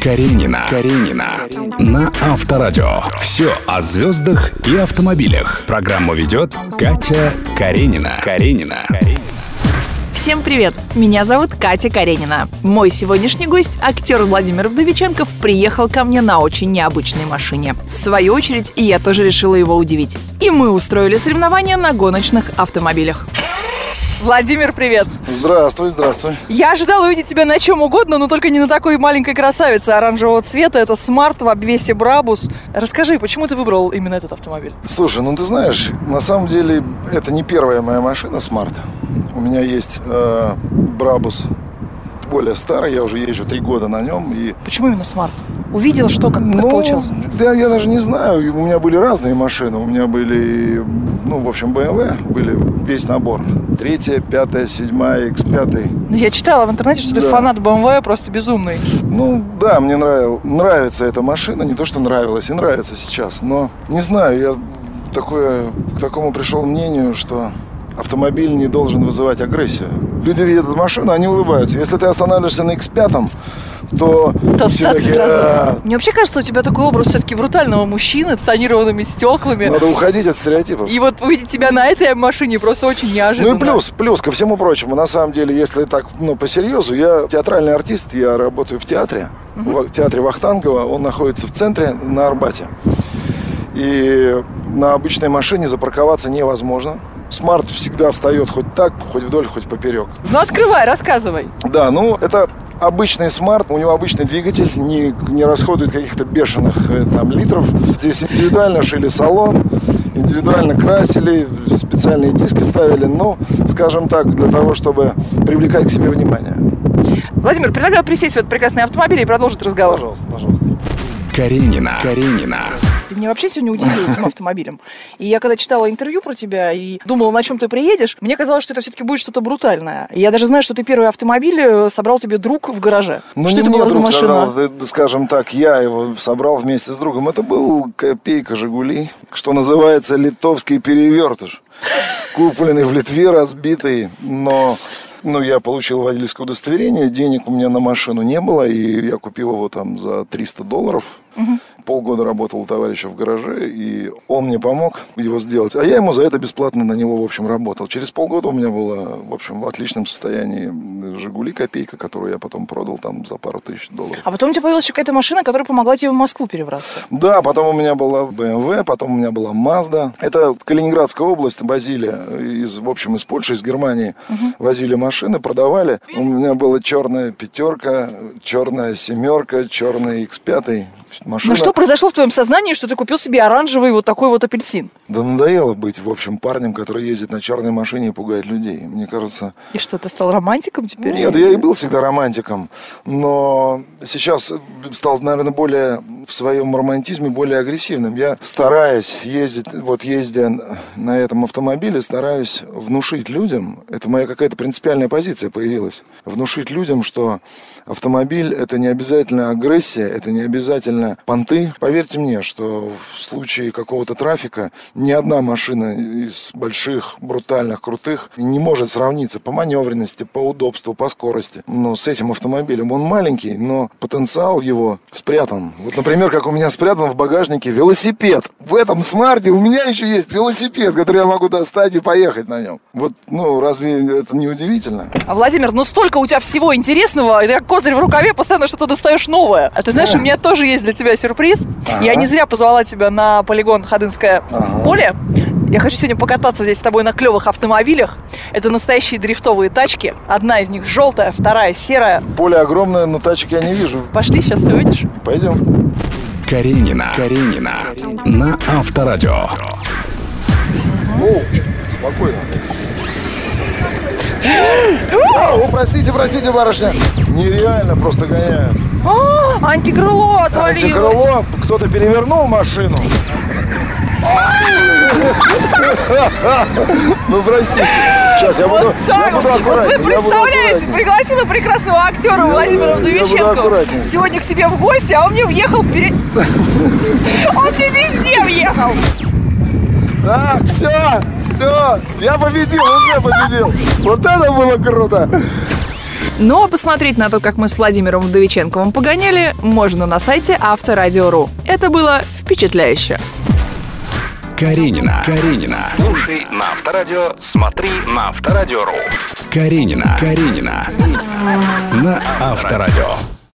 Каренина. Каренина. На Авторадио. Все о звездах и автомобилях. Программу ведет Катя Каренина. Каренина. Всем привет! Меня зовут Катя Каренина. Мой сегодняшний гость, актер Владимир Вдовиченков, приехал ко мне на очень необычной машине. В свою очередь, я тоже решила его удивить. И мы устроили соревнования на гоночных автомобилях. Владимир, привет! Здравствуй, здравствуй. Я ожидала увидеть тебя на чем угодно, но только не на такой маленькой красавице оранжевого цвета. Это Smart в обвесе Brabus. Расскажи, почему ты выбрал именно этот автомобиль? Слушай, ну ты знаешь, на самом деле это не первая моя машина Smart. У меня есть э, Brabus более старый, я уже езжу три года на нем. И... Почему именно Smart? Увидел, что, как, ну, как получилось? Да, я даже не знаю. У меня были разные машины. У меня были, ну, в общем, BMW, были весь набор. Третья, пятая, седьмая, X5. Ну, я читала в интернете, что Да. ты фанат BMW, просто безумный. Ну, да, мне нравил, нравится эта машина. Не то, что нравилась, и нравится сейчас. Но, не знаю, я такое, к такому пришел мнению, что автомобиль не должен вызывать агрессию. Люди видят эту машину, они улыбаются. Если ты останавливаешься на X5, то... То такие, сразу. «А, Мне вообще кажется, у тебя такой образ все-таки брутального мужчины с тонированными стеклами. Надо уходить от стереотипов. И вот увидеть тебя на этой машине просто очень неожиданно. Ну и плюс, плюс ко всему прочему, на самом деле, если так, ну, по серьезу, я театральный артист, я работаю в театре, в театре Вахтангова, он находится в центре на Арбате. И на обычной машине запарковаться невозможно. Smart всегда встает хоть так, хоть вдоль, хоть поперек. Ну открывай, рассказывай. Да, ну это обычный Smart, у него обычный двигатель, не, не расходует каких-то бешеных э, там литров. Здесь индивидуально шили салон, индивидуально красили, специальные диски ставили, ну, скажем так, для того, чтобы привлекать к себе внимание. Владимир, предлагаю присесть в этот прекрасный автомобиль и продолжить разговор. Пожалуйста, пожалуйста. Каренина. Каренина. Меня вообще сегодня удивил этим автомобилем. И я когда читала интервью про тебя и думала, на чем ты приедешь, мне казалось, что это все-таки будет что-то брутальное. И я даже знаю, что ты первый автомобиль э, собрал тебе друг в гараже. Ну, что не это была за машина? собрал, да, скажем так, я его собрал вместе с другом. Это был копейка «Жигули», что называется литовский перевертыш. Купленный в Литве, разбитый, но... Ну, я получил водительское удостоверение, денег у меня на машину не было, и я купил его там за 300 долларов. Полгода работал у товарища в гараже, и он мне помог его сделать. А я ему за это бесплатно на него, в общем, работал. Через полгода у меня было, в общем, в отличном состоянии «Жигули» копейка, которую я потом продал там за пару тысяч долларов. А потом у тебя появилась еще какая-то машина, которая помогла тебе в Москву перебраться. Да, потом у меня была BMW, потом у меня была Mazda. Это Калининградская область, возили из, в общем, из Польши, из Германии. Возили машины, продавали. У меня была черная пятерка, черная семерка, черный X5. Машина. Ну что произошло в твоем сознании, что ты купил себе оранжевый вот такой вот апельсин? Да надоело быть, в общем, парнем, который ездит на черной машине и пугает людей. Мне кажется, И что, ты стал романтиком теперь? Нет, я и был всегда романтиком, но сейчас стал, наверное, более в своем романтизме более агрессивным. Я стараюсь ездить, вот ездя на этом автомобиле, стараюсь внушить людям, это моя какая-то принципиальная позиция появилась, внушить людям, что автомобиль это не обязательно агрессия, это не обязательно понты. Поверьте мне, что в случае какого-то трафика ни одна машина из больших, брутальных, крутых не может сравниться по маневренности, по удобству, по скорости. Но с этим автомобилем он маленький, но потенциал его спрятан. Вот, например, как у меня спрятан в багажнике велосипед. В этом смарте у меня еще есть велосипед, который я могу достать и поехать на нем. Вот, ну, разве это не удивительно? А, Владимир, ну столько у тебя всего интересного, и как козырь в рукаве, постоянно что-то достаешь новое. А ты знаешь, у меня тоже есть для тебя сюрприз. Я не зря позвала тебя на полигон Ходынское Ага. поле. Я хочу сегодня покататься здесь с тобой на клевых автомобилях. Это настоящие дрифтовые тачки. Одна из них желтая, вторая серая. Поле огромное, но тачек я не вижу. Пошли, сейчас все увидишь. Пойдем. Каренина. Каренина. На Авторадио. Оу, спокойно. О, простите, простите, барышня. Нереально просто гоняют. А, антикрыло отвалилось. Антикрыло, кто-то перевернул машину. Ну, простите. Сейчас я буду, я буду вы аккуратнее. буду представляете, пригласила прекрасного актера Владимира Вдовиченко сегодня к себе в гости, а он мне въехал перед... Он мне везде въехал. Так, все, все, я победил, уже победил. Вот это было круто. Ну а посмотреть на то, как мы с Владимиром Вдовиченковым погоняли, можно на сайте Авторадио.ру. Это было впечатляюще. Каренина. Каренина. Слушай на Авторадио, смотри на Авторадио.ру. Каренина. Каренина. На Авторадио.